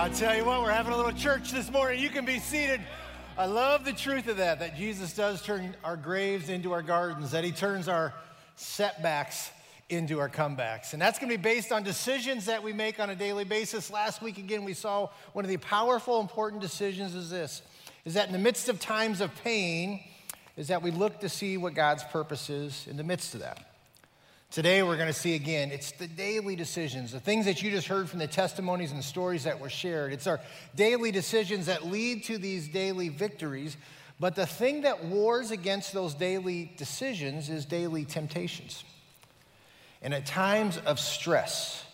I'll tell you what, we're having a little church this morning. You can be seated. I love the truth of that, that Jesus does turn our graves into our gardens, that he turns our setbacks into our comebacks. And that's going to be based on decisions that we make on a daily basis. Last week, again, we saw one of the powerful, important decisions is this, is that in the midst of times of pain, is that we look to see what God's purpose is in the midst of that. Today, we're going to see again, it's the daily decisions, the things that you just heard from the testimonies and the stories that were shared. It's our daily decisions that lead to these daily victories. But the thing that wars against those daily decisions is daily temptations. And at times of stress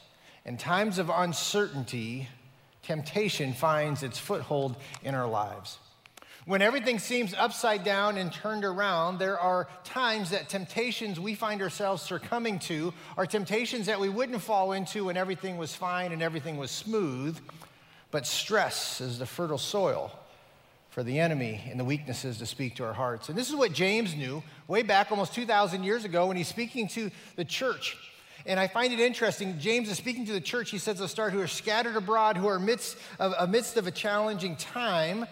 and times of uncertainty, temptation finds its foothold in our lives. When everything seems upside down and turned around, there are times that temptations we find ourselves succumbing to are temptations that we wouldn't fall into when everything was fine and everything was smooth. But stress is the fertile soil for the enemy and the weaknesses to speak to our hearts. And this is what James knew way back almost 2,000 years ago when he's speaking to the church. And I find it interesting. James is speaking to the church, he says, to start, who are scattered abroad, who are amidst of, amidst of a challenging time.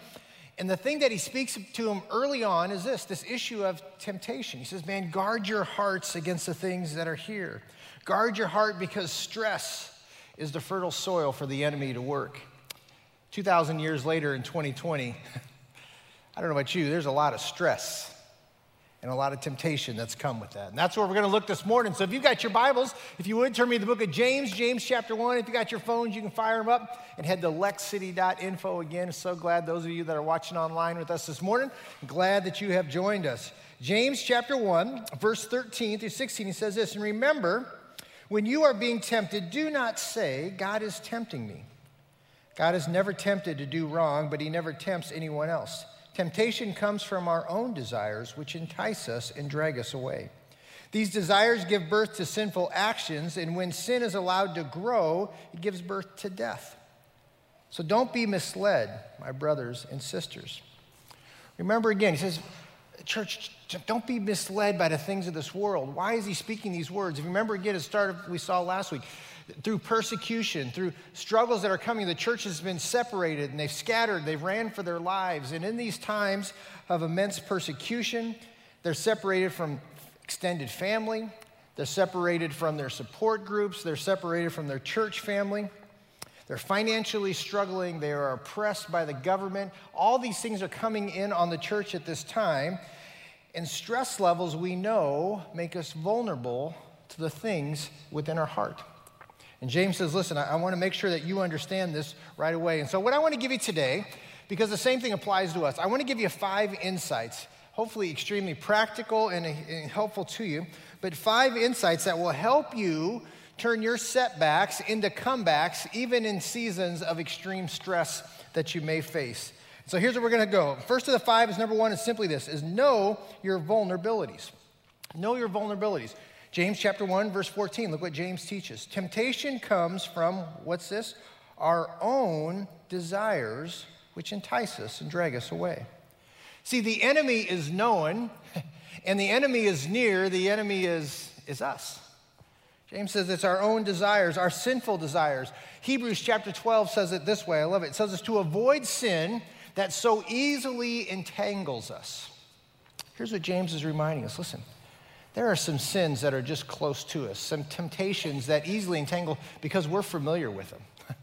And the thing that he speaks to him early on is this this issue of temptation. He says, Man, guard your hearts against the things that are here. Guard your heart because stress is the fertile soil for the enemy to work. 2,000 years later in 2020, I don't know about you, there's a lot of stress and a lot of temptation that's come with that. And that's where we're going to look this morning. So if you've got your Bibles, if you would turn me to the book of James, James chapter 1. If you got your phones, you can fire them up and head to lexcity.info again. So glad those of you that are watching online with us this morning, glad that you have joined us. James chapter 1, verse 13 through 16, he says this, and remember, when you are being tempted, do not say, God is tempting me. God is never tempted to do wrong, but he never tempts anyone else. Temptation comes from our own desires, which entice us and drag us away. These desires give birth to sinful actions, and when sin is allowed to grow, it gives birth to death. So don't be misled, my brothers and sisters. Remember again, he says, Church, don't be misled by the things of this world. Why is he speaking these words? If you remember again, it started, we saw last week through persecution, through struggles that are coming, the church has been separated and they've scattered, they've ran for their lives. And in these times of immense persecution, they're separated from extended family, they're separated from their support groups, they're separated from their church family. They're financially struggling. They are oppressed by the government. All these things are coming in on the church at this time. And stress levels, we know, make us vulnerable to the things within our heart. And James says, Listen, I, I want to make sure that you understand this right away. And so, what I want to give you today, because the same thing applies to us, I want to give you five insights, hopefully extremely practical and, and helpful to you, but five insights that will help you turn your setbacks into comebacks, even in seasons of extreme stress that you may face. So here's where we're going to go. First of the five is number one is simply this: is know your vulnerabilities. Know your vulnerabilities. James chapter 1, verse 14, look what James teaches. Temptation comes from, what's this? Our own desires, which entice us and drag us away. See, the enemy is known, and the enemy is near, the enemy is, is us. James says it's our own desires, our sinful desires. Hebrews chapter 12 says it this way I love it. It says it's to avoid sin that so easily entangles us. Here's what James is reminding us listen, there are some sins that are just close to us, some temptations that easily entangle because we're familiar with them.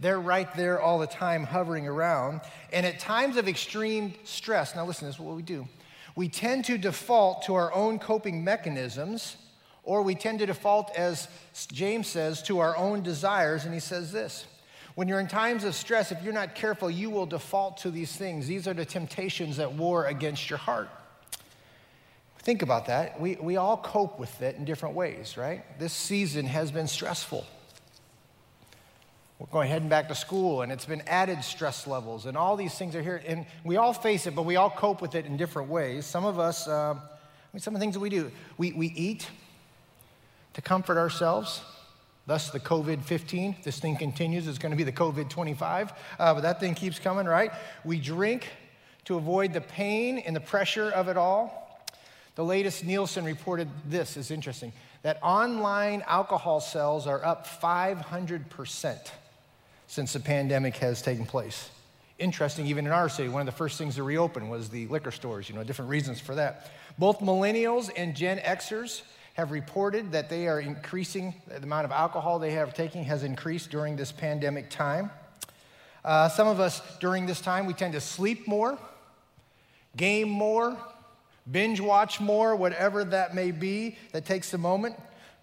They're right there all the time, hovering around. And at times of extreme stress, now listen, this is what we do. We tend to default to our own coping mechanisms, or we tend to default, as James says, to our own desires. And he says this When you're in times of stress, if you're not careful, you will default to these things. These are the temptations that war against your heart. Think about that. We, we all cope with it in different ways, right? This season has been stressful. We're going heading back to school, and it's been added stress levels, and all these things are here. And we all face it, but we all cope with it in different ways. Some of us, uh, I mean, some of the things that we do, we, we eat to comfort ourselves. Thus, the COVID 15. This thing continues, it's going to be the COVID 25, uh, but that thing keeps coming, right? We drink to avoid the pain and the pressure of it all. The latest Nielsen reported this is interesting that online alcohol sales are up 500% since the pandemic has taken place. Interesting, even in our city, one of the first things to reopen was the liquor stores, you know, different reasons for that. Both millennials and Gen Xers have reported that they are increasing, the amount of alcohol they have taking has increased during this pandemic time. Uh, some of us during this time, we tend to sleep more, game more, binge watch more, whatever that may be that takes a moment.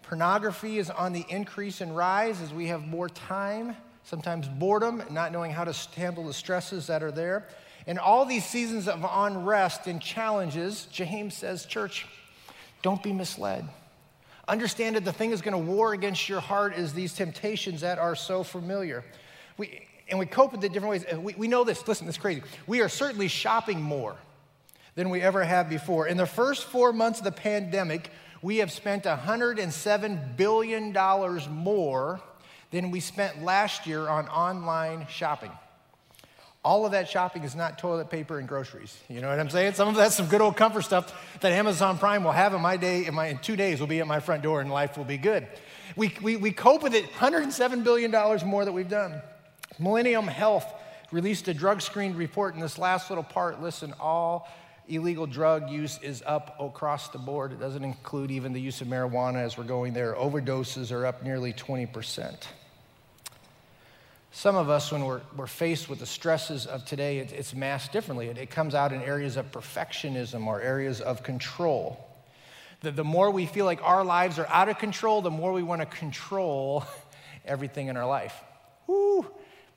Pornography is on the increase and rise as we have more time, sometimes boredom, not knowing how to handle the stresses that are there. In all these seasons of unrest and challenges, James says, Church, don't be misled. Understand that the thing that's going to war against your heart is these temptations that are so familiar. We, and we cope with it different ways. We, we know this. Listen, this is crazy. We are certainly shopping more than we ever have before. In the first four months of the pandemic, we have spent $107 billion more than we spent last year on online shopping. All of that shopping is not toilet paper and groceries. You know what I'm saying? Some of that's some good old comfort stuff that Amazon Prime will have in my day, in, my, in two days, will be at my front door and life will be good. We, we, we cope with it, $107 billion more that we've done. Millennium Health released a drug screen report in this last little part. Listen, all illegal drug use is up across the board. It doesn't include even the use of marijuana as we're going there. Overdoses are up nearly 20%. Some of us, when we're, we're faced with the stresses of today, it, it's masked differently. It, it comes out in areas of perfectionism or areas of control. The, the more we feel like our lives are out of control, the more we want to control everything in our life. Woo!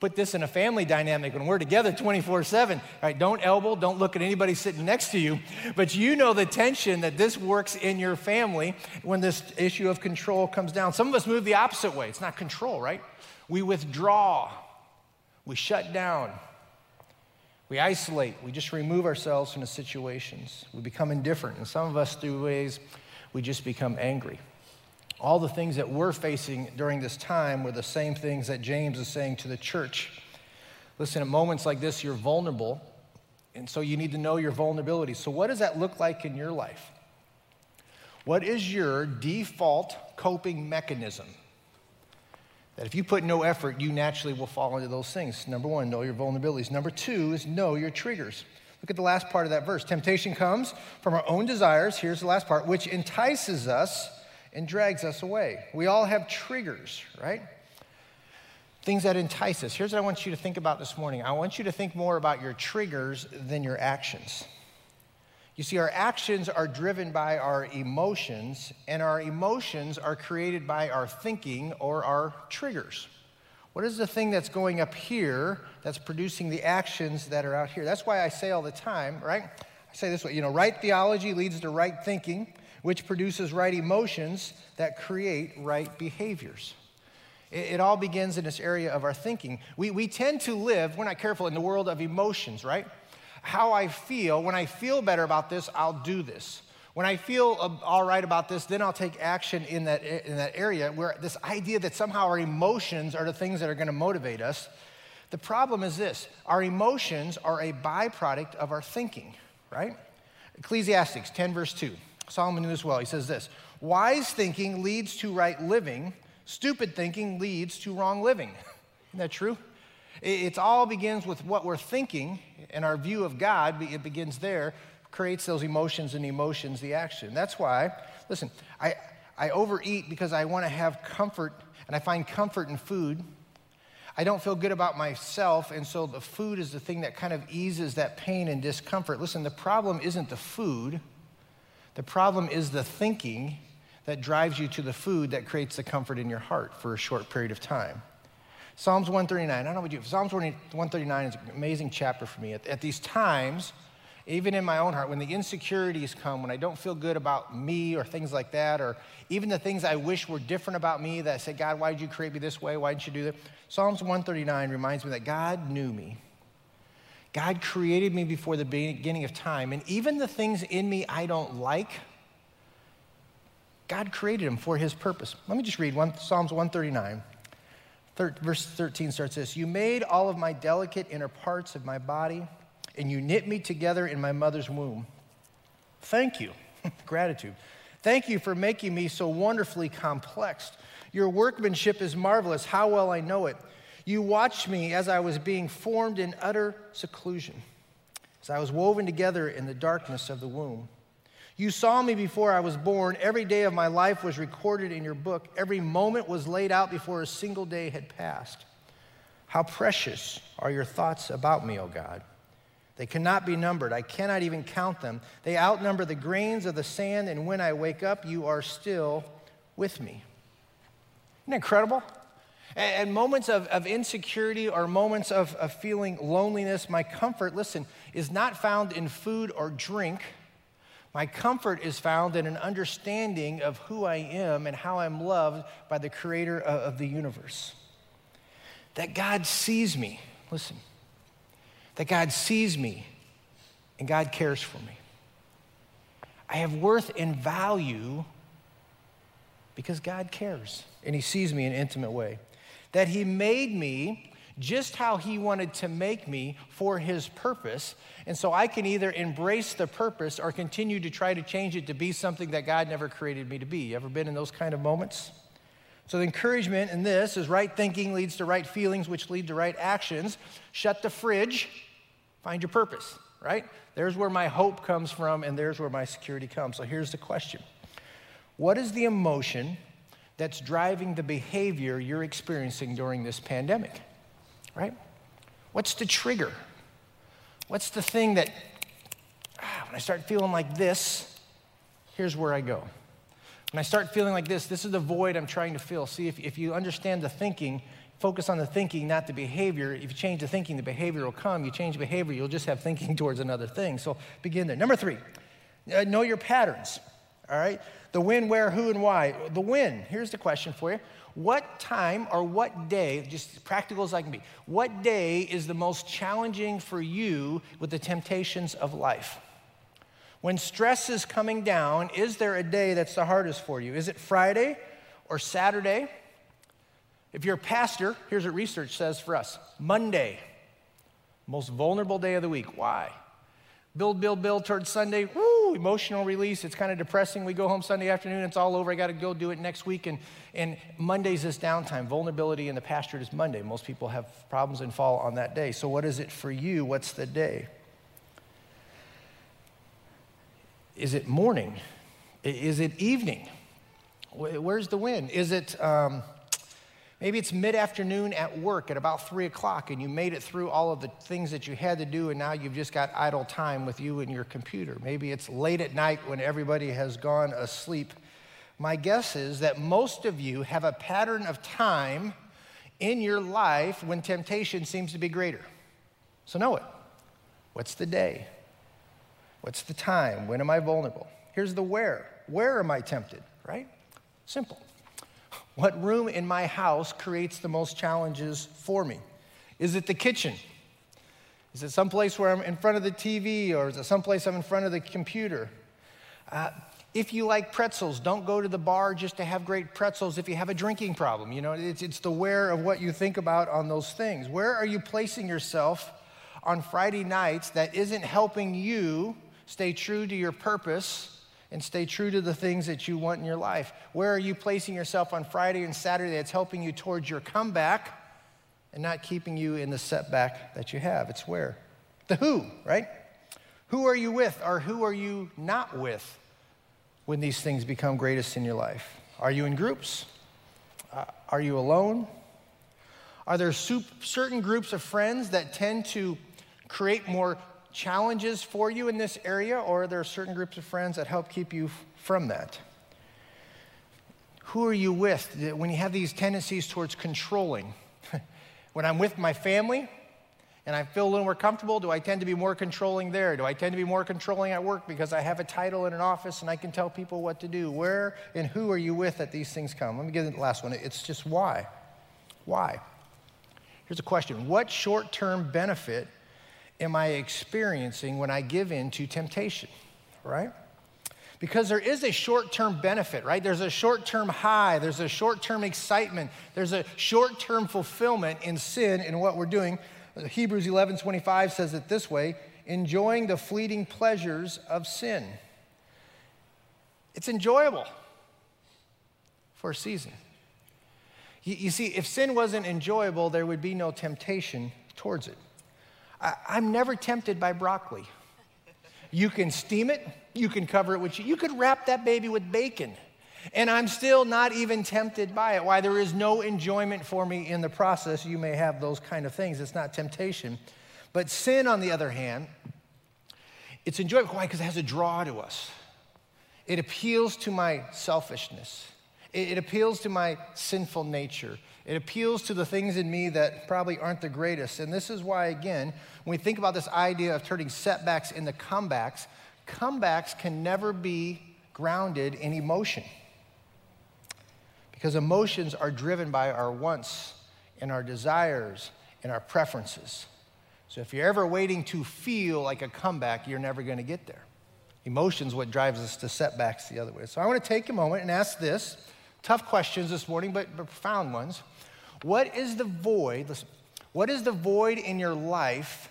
Put this in a family dynamic when we're together 24 7. Right, don't elbow, don't look at anybody sitting next to you. But you know the tension that this works in your family when this issue of control comes down. Some of us move the opposite way. It's not control, right? We withdraw, we shut down, we isolate, we just remove ourselves from the situations. We become indifferent. And some of us, through ways, we just become angry. All the things that we're facing during this time were the same things that James is saying to the church. Listen, at moments like this, you're vulnerable, and so you need to know your vulnerability. So, what does that look like in your life? What is your default coping mechanism? That if you put no effort, you naturally will fall into those things. Number one, know your vulnerabilities. Number two is know your triggers. Look at the last part of that verse. Temptation comes from our own desires. Here's the last part, which entices us and drags us away. We all have triggers, right? Things that entice us. Here's what I want you to think about this morning I want you to think more about your triggers than your actions. You see, our actions are driven by our emotions, and our emotions are created by our thinking or our triggers. What is the thing that's going up here that's producing the actions that are out here? That's why I say all the time, right? I say this way you know, right theology leads to right thinking, which produces right emotions that create right behaviors. It, it all begins in this area of our thinking. We, we tend to live, we're not careful, in the world of emotions, right? how I feel. When I feel better about this, I'll do this. When I feel uh, all right about this, then I'll take action in that, in that area where this idea that somehow our emotions are the things that are going to motivate us. The problem is this our emotions are a byproduct of our thinking, right? Ecclesiastes 10, verse 2. Solomon knew this well. He says this Wise thinking leads to right living, stupid thinking leads to wrong living. Isn't that true? It all begins with what we're thinking and our view of God. It begins there, creates those emotions and emotions, the action. That's why, listen, I, I overeat because I want to have comfort and I find comfort in food. I don't feel good about myself, and so the food is the thing that kind of eases that pain and discomfort. Listen, the problem isn't the food, the problem is the thinking that drives you to the food that creates the comfort in your heart for a short period of time. Psalms 139. I don't know what you, Psalms 139 is an amazing chapter for me. At, at these times, even in my own heart, when the insecurities come, when I don't feel good about me or things like that, or even the things I wish were different about me that I say, God, why did you create me this way? Why didn't you do that? Psalms 139 reminds me that God knew me. God created me before the beginning of time. And even the things in me I don't like, God created them for his purpose. Let me just read one, Psalms 139. Thir- verse 13 starts this You made all of my delicate inner parts of my body, and you knit me together in my mother's womb. Thank you. Gratitude. Thank you for making me so wonderfully complex. Your workmanship is marvelous. How well I know it. You watched me as I was being formed in utter seclusion, as I was woven together in the darkness of the womb. You saw me before I was born. Every day of my life was recorded in your book. Every moment was laid out before a single day had passed. How precious are your thoughts about me, O God. They cannot be numbered. I cannot even count them. They outnumber the grains of the sand, and when I wake up, you are still with me. Isn't that incredible? And moments of, of insecurity or moments of, of feeling loneliness, my comfort, listen, is not found in food or drink my comfort is found in an understanding of who I am and how I'm loved by the creator of the universe. That God sees me, listen, that God sees me and God cares for me. I have worth and value because God cares and He sees me in an intimate way. That He made me just how He wanted to make me for His purpose. And so I can either embrace the purpose or continue to try to change it to be something that God never created me to be. You ever been in those kind of moments? So the encouragement in this is right thinking leads to right feelings, which lead to right actions. Shut the fridge, find your purpose, right? There's where my hope comes from, and there's where my security comes. So here's the question What is the emotion that's driving the behavior you're experiencing during this pandemic? right? What's the trigger? What's the thing that, ah, when I start feeling like this, here's where I go. When I start feeling like this, this is the void I'm trying to fill. See, if, if you understand the thinking, focus on the thinking, not the behavior. If you change the thinking, the behavior will come. You change behavior, you'll just have thinking towards another thing. So begin there. Number three, uh, know your patterns. All right? The when, where, who, and why. The when, here's the question for you. What time or what day, just practical as I can be, what day is the most challenging for you with the temptations of life? When stress is coming down, is there a day that's the hardest for you? Is it Friday or Saturday? If you're a pastor, here's what research says for us Monday, most vulnerable day of the week. Why? Build, build, build towards Sunday. Emotional release. It's kind of depressing. We go home Sunday afternoon, it's all over. I got to go do it next week. And, and Monday's this downtime. Vulnerability in the pastorate is Monday. Most people have problems and fall on that day. So, what is it for you? What's the day? Is it morning? Is it evening? Where's the wind? Is it. Um, Maybe it's mid afternoon at work at about three o'clock and you made it through all of the things that you had to do and now you've just got idle time with you and your computer. Maybe it's late at night when everybody has gone asleep. My guess is that most of you have a pattern of time in your life when temptation seems to be greater. So know it. What's the day? What's the time? When am I vulnerable? Here's the where. Where am I tempted, right? Simple. What room in my house creates the most challenges for me? Is it the kitchen? Is it someplace where I'm in front of the TV or is it someplace I'm in front of the computer? Uh, if you like pretzels, don't go to the bar just to have great pretzels if you have a drinking problem. You know, it's, it's the where of what you think about on those things. Where are you placing yourself on Friday nights that isn't helping you stay true to your purpose and stay true to the things that you want in your life? Where are you placing yourself on Friday and Saturday that's helping you towards your comeback and not keeping you in the setback that you have? It's where? The who, right? Who are you with or who are you not with when these things become greatest in your life? Are you in groups? Uh, are you alone? Are there certain groups of friends that tend to create more challenges for you in this area, or are there certain groups of friends that help keep you from that? Who are you with when you have these tendencies towards controlling? when I'm with my family and I feel a little more comfortable, do I tend to be more controlling there? Do I tend to be more controlling at work because I have a title in an office and I can tell people what to do? Where and who are you with that these things come? Let me get the last one. It's just why. Why? Here's a question What short term benefit am I experiencing when I give in to temptation, right? Because there is a short term benefit, right? There's a short term high, there's a short term excitement, there's a short term fulfillment in sin in what we're doing. Hebrews 11 25 says it this way enjoying the fleeting pleasures of sin. It's enjoyable for a season. You, you see, if sin wasn't enjoyable, there would be no temptation towards it. I'm never tempted by broccoli. You can steam it, you can cover it with, you could wrap that baby with bacon. And I'm still not even tempted by it. Why? There is no enjoyment for me in the process. You may have those kind of things. It's not temptation. But sin, on the other hand, it's enjoyable. Why? Because it has a draw to us. It appeals to my selfishness. It appeals to my sinful nature. It appeals to the things in me that probably aren't the greatest. And this is why, again, when we think about this idea of turning setbacks into comebacks, comebacks can never be grounded in emotion. Because emotions are driven by our wants and our desires and our preferences. So if you're ever waiting to feel like a comeback, you're never going to get there. Emotion's what drives us to setbacks the other way. So I want to take a moment and ask this tough questions this morning, but, profound ones. What is the void? Listen, what is the void in your life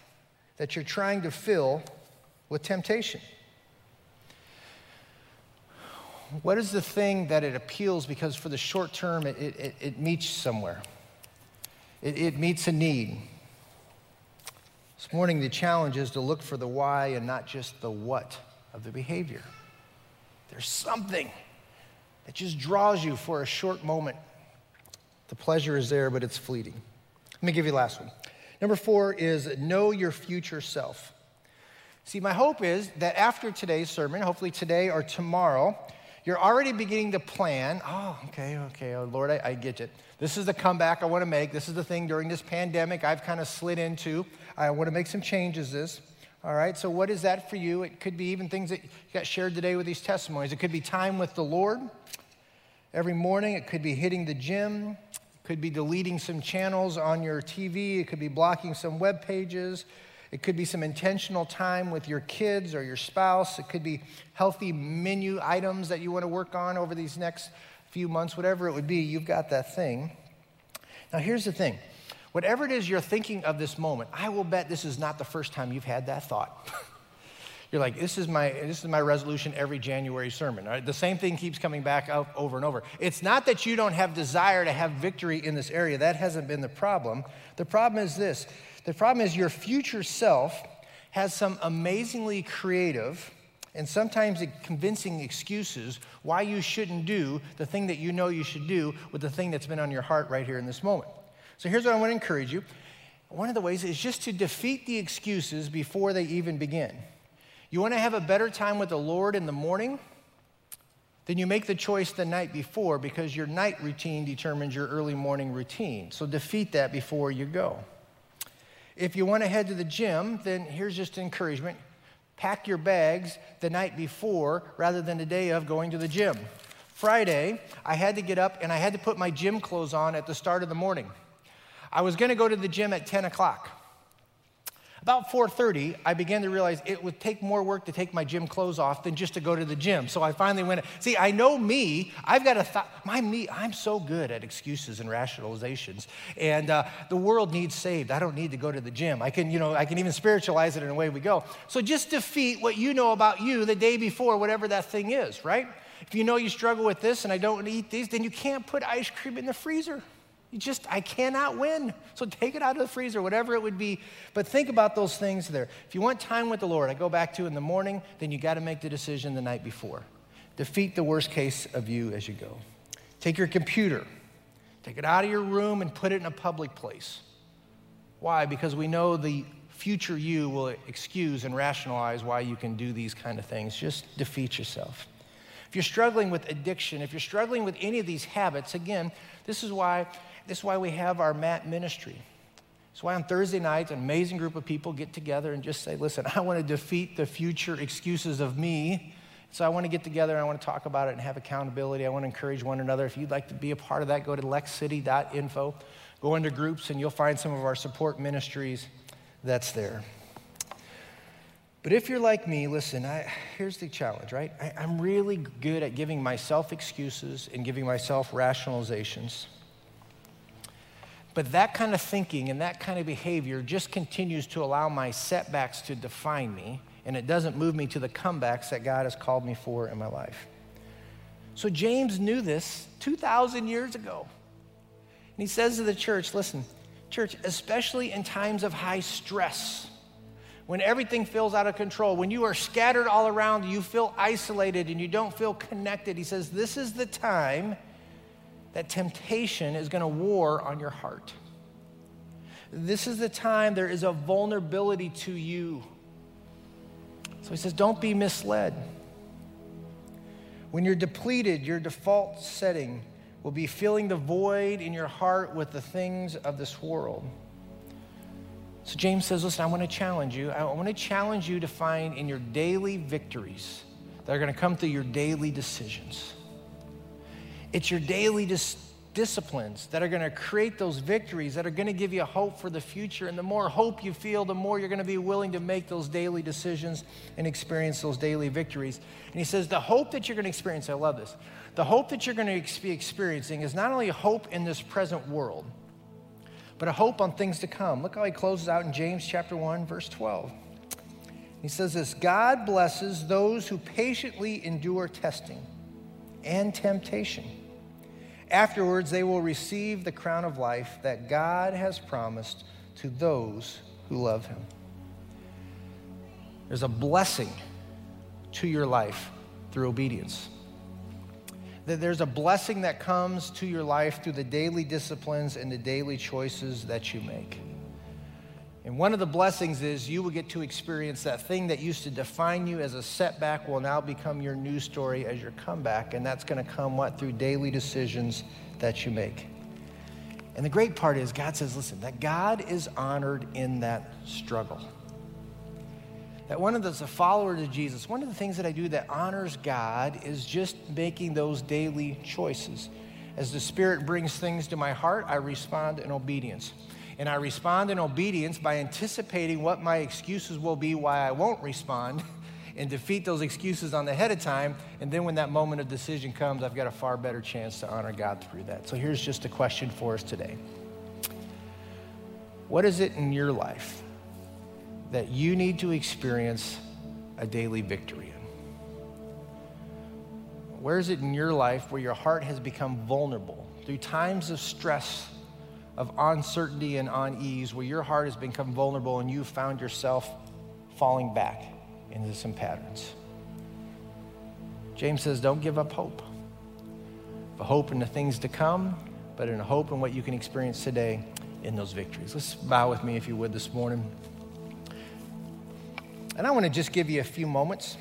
that you're trying to fill with temptation? What is the thing that it appeals because for the short term it, it, it meets somewhere? It, it meets a need. This morning, the challenge is to look for the why and not just the what of the behavior. There's something that just draws you for a short moment. The pleasure is there, but it's fleeting. Let me give you the last one. Number four is know your future self. See, my hope is that after today's sermon, hopefully today or tomorrow, you're already beginning to plan. Oh, okay, okay, oh, Lord, I, I get it. This is the comeback I want to make. This is the thing during this pandemic I've kind of slid into. I want to make some changes this. All right, so what is that for you? It could be even things that got shared today with these testimonies. It could be time with the Lord every morning. It could be hitting the gym. It could be deleting some channels on your TV. It could be blocking some web pages. It could be some intentional time with your kids or your spouse. It could be healthy menu items that you want to work on over these next few months, whatever it would be, you've got that thing. Now, here's the thing whatever it is you're thinking of this moment, I will bet this is not the first time you've had that thought. You're like, this is my this is my resolution every January sermon. Right? The same thing keeps coming back up over and over. It's not that you don't have desire to have victory in this area. That hasn't been the problem. The problem is this the problem is your future self has some amazingly creative and sometimes convincing excuses why you shouldn't do the thing that you know you should do with the thing that's been on your heart right here in this moment. So here's what I want to encourage you. One of the ways is just to defeat the excuses before they even begin. You want to have a better time with the Lord in the morning? Then you make the choice the night before because your night routine determines your early morning routine. So defeat that before you go. If you want to head to the gym, then here's just encouragement pack your bags the night before rather than the day of going to the gym. Friday, I had to get up and I had to put my gym clothes on at the start of the morning. I was going to go to the gym at 10 o'clock. About 4:30, I began to realize it would take more work to take my gym clothes off than just to go to the gym. So I finally went. See, I know me. I've got a thought. My me. I'm so good at excuses and rationalizations, and uh, the world needs saved. I don't need to go to the gym. I can, you know, I can even spiritualize it, and away we go. So just defeat what you know about you the day before, whatever that thing is, right? If you know you struggle with this, and I don't eat these, then you can't put ice cream in the freezer. You just, I cannot win. So take it out of the freezer, whatever it would be. But think about those things there. If you want time with the Lord, I go back to in the morning, then you got to make the decision the night before. Defeat the worst case of you as you go. Take your computer, take it out of your room and put it in a public place. Why? Because we know the future you will excuse and rationalize why you can do these kind of things. Just defeat yourself. If you're struggling with addiction, if you're struggling with any of these habits, again, this is why this is why we have our MAT ministry. That's why on Thursday nights, an amazing group of people get together and just say, listen, I want to defeat the future excuses of me. So I want to get together and I want to talk about it and have accountability. I want to encourage one another. If you'd like to be a part of that, go to lexcity.info, go into groups, and you'll find some of our support ministries that's there. But if you're like me, listen, I, here's the challenge, right? I, I'm really good at giving myself excuses and giving myself rationalizations. But that kind of thinking and that kind of behavior just continues to allow my setbacks to define me, and it doesn't move me to the comebacks that God has called me for in my life. So James knew this 2,000 years ago. And he says to the church, listen, church, especially in times of high stress, when everything feels out of control, when you are scattered all around, you feel isolated and you don't feel connected, he says, this is the time that temptation is going to war on your heart. This is the time there is a vulnerability to you. So he says, don't be misled. When you're depleted, your default setting will be filling the void in your heart with the things of this world. So James says, listen, I want to challenge you. I want to challenge you to find in your daily victories that are going to come through your daily decisions. It's your daily decisions disciplines that are going to create those victories that are going to give you hope for the future. And the more hope you feel, the more you're going to be willing to make those daily decisions and experience those daily victories. And he says, the hope that you're going to experience, I love this, the hope that you're going to be experiencing is not only hope in this present world, but a hope on things to come. Look how he closes out in James chapter 1, verse 12. He says this God blesses those who patiently endure testing and temptation Afterwards, they will receive the crown of life that God has promised to those who love him. There's a blessing to your life through obedience. There's a blessing that comes to your life through the daily disciplines and the daily choices that you make. And one of the blessings is you will get to experience that thing that used to define you as a setback will now become your new story as your comeback. And that's going to come what? Through daily decisions that you make. And the great part is, God says, listen, that God is honored in that struggle. That one of the, the followers of Jesus, one of the things that I do that honors God is just making those daily choices. As the Spirit brings things to my heart, I respond in obedience. And I respond in obedience by anticipating what my excuses will be why I won't respond and defeat those excuses on the head of time. And then when that moment of decision comes, I've got a far better chance to honor God through that. So here's just a question for us today What is it in your life that you need to experience a daily victory in? Where is it in your life where your heart has become vulnerable through times of stress? Of uncertainty and unease where your heart has become vulnerable and you've found yourself falling back into some patterns. James says, don't give up hope. A hope in the things to come, but in hope in what you can experience today in those victories. Let's bow with me, if you would, this morning. And I want to just give you a few moments.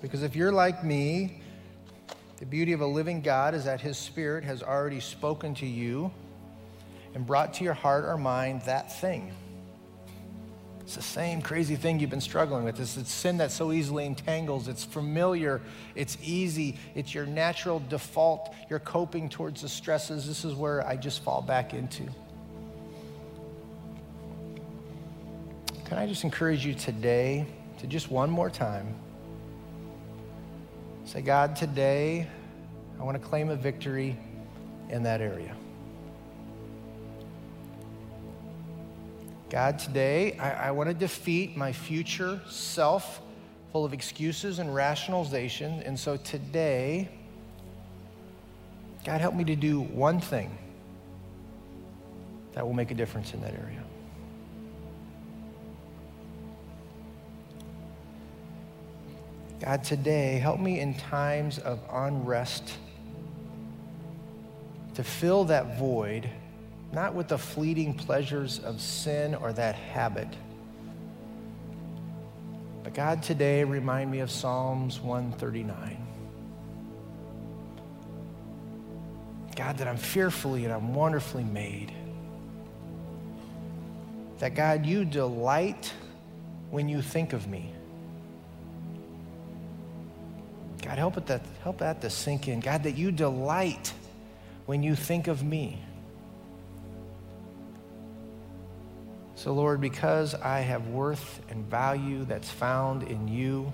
Because if you're like me, the beauty of a living God is that His Spirit has already spoken to you and brought to your heart or mind that thing. It's the same crazy thing you've been struggling with. It's, it's sin that so easily entangles. It's familiar. It's easy. It's your natural default. You're coping towards the stresses. This is where I just fall back into. Can I just encourage you today to just one more time Say, God, today I want to claim a victory in that area. God, today I, I want to defeat my future self full of excuses and rationalization. And so today, God, help me to do one thing that will make a difference in that area. God, today, help me in times of unrest to fill that void, not with the fleeting pleasures of sin or that habit. But God, today, remind me of Psalms 139. God, that I'm fearfully and I'm wonderfully made. That God, you delight when you think of me. God, help, it that, help that to sink in. God, that you delight when you think of me. So, Lord, because I have worth and value that's found in you,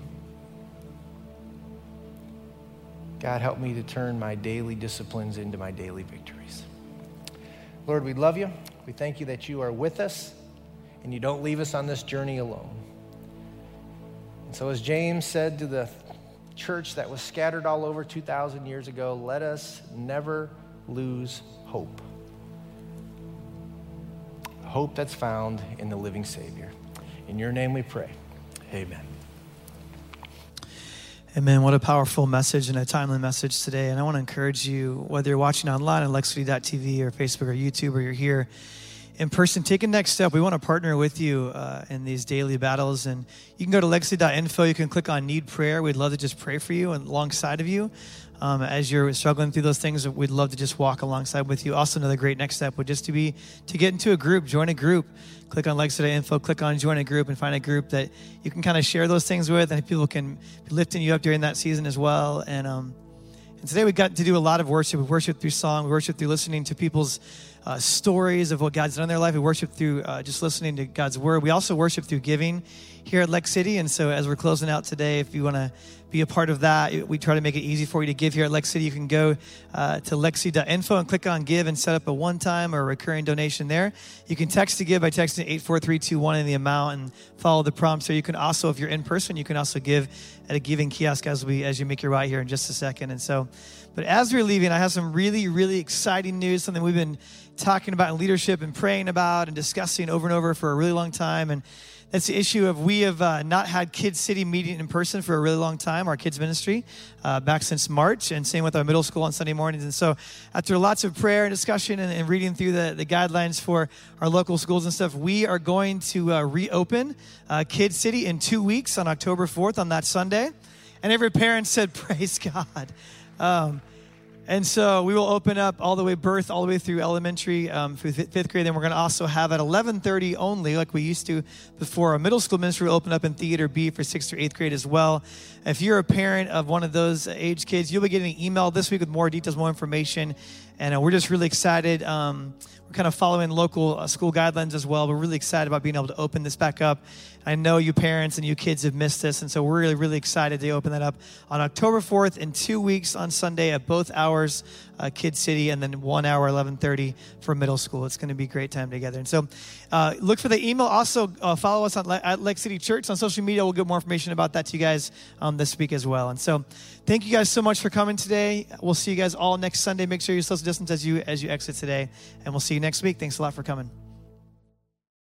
God, help me to turn my daily disciplines into my daily victories. Lord, we love you. We thank you that you are with us and you don't leave us on this journey alone. And so, as James said to the church that was scattered all over 2,000 years ago, let us never lose hope. Hope that's found in the living Savior. In your name we pray. Amen. Amen. What a powerful message and a timely message today. And I want to encourage you, whether you're watching online on LexCity.tv or Facebook or YouTube or you're here in person, take a next step. We want to partner with you uh, in these daily battles. And you can go to LexCity.info. You can click on Need Prayer. We'd love to just pray for you and alongside of you. Um, as you're struggling through those things, we'd love to just walk alongside with you. Also, another great next step would just to be to get into a group, join a group. Click on Today info, click on join a group, and find a group that you can kind of share those things with, and people can be lifting you up during that season as well. And um, and today we got to do a lot of worship. We worship through song, we worship through listening to people's uh, stories of what God's done in their life. We worship through uh, just listening to God's word. We also worship through giving here at Lex City. And so, as we're closing out today, if you want to be a part of that, we try to make it easy for you to give here at Lex City. You can go uh, to lexcity.info and click on give and set up a one time or recurring donation there. You can text to give by texting 84321 in the amount and follow the prompts there. You can also, if you're in person, you can also give at a giving kiosk as we as you make your way here in just a second. And so, but as we're leaving, I have some really, really exciting news, something we've been talking about in leadership and praying about and discussing over and over for a really long time. And that's the issue of we have uh, not had Kids City meeting in person for a really long time, our kids ministry, uh, back since March, and same with our middle school on Sunday mornings. And so, after lots of prayer and discussion and, and reading through the, the guidelines for our local schools and stuff, we are going to uh, reopen uh, Kids City in two weeks on October 4th on that Sunday. And every parent said, Praise God. Um, and so we will open up all the way birth, all the way through elementary, um, through fifth grade. Then we're going to also have at 11:30 only, like we used to before. Our middle school ministry will open up in Theater B for sixth or eighth grade as well. If you're a parent of one of those age kids, you'll be getting an email this week with more details, more information, and uh, we're just really excited. Um, we're kind of following local uh, school guidelines as well. We're really excited about being able to open this back up. I know you parents and you kids have missed this, and so we're really, really excited to open that up on October 4th in two weeks on Sunday at both hours, uh, Kid City, and then one hour, 11:30 for middle school. It's going to be a great time together. And so, uh, look for the email. Also, uh, follow us on Le- at Lex City Church on social media. We'll get more information about that to you guys um, this week as well. And so, thank you guys so much for coming today. We'll see you guys all next Sunday. Make sure you're social distance as you as you exit today, and we'll see you next week. Thanks a lot for coming.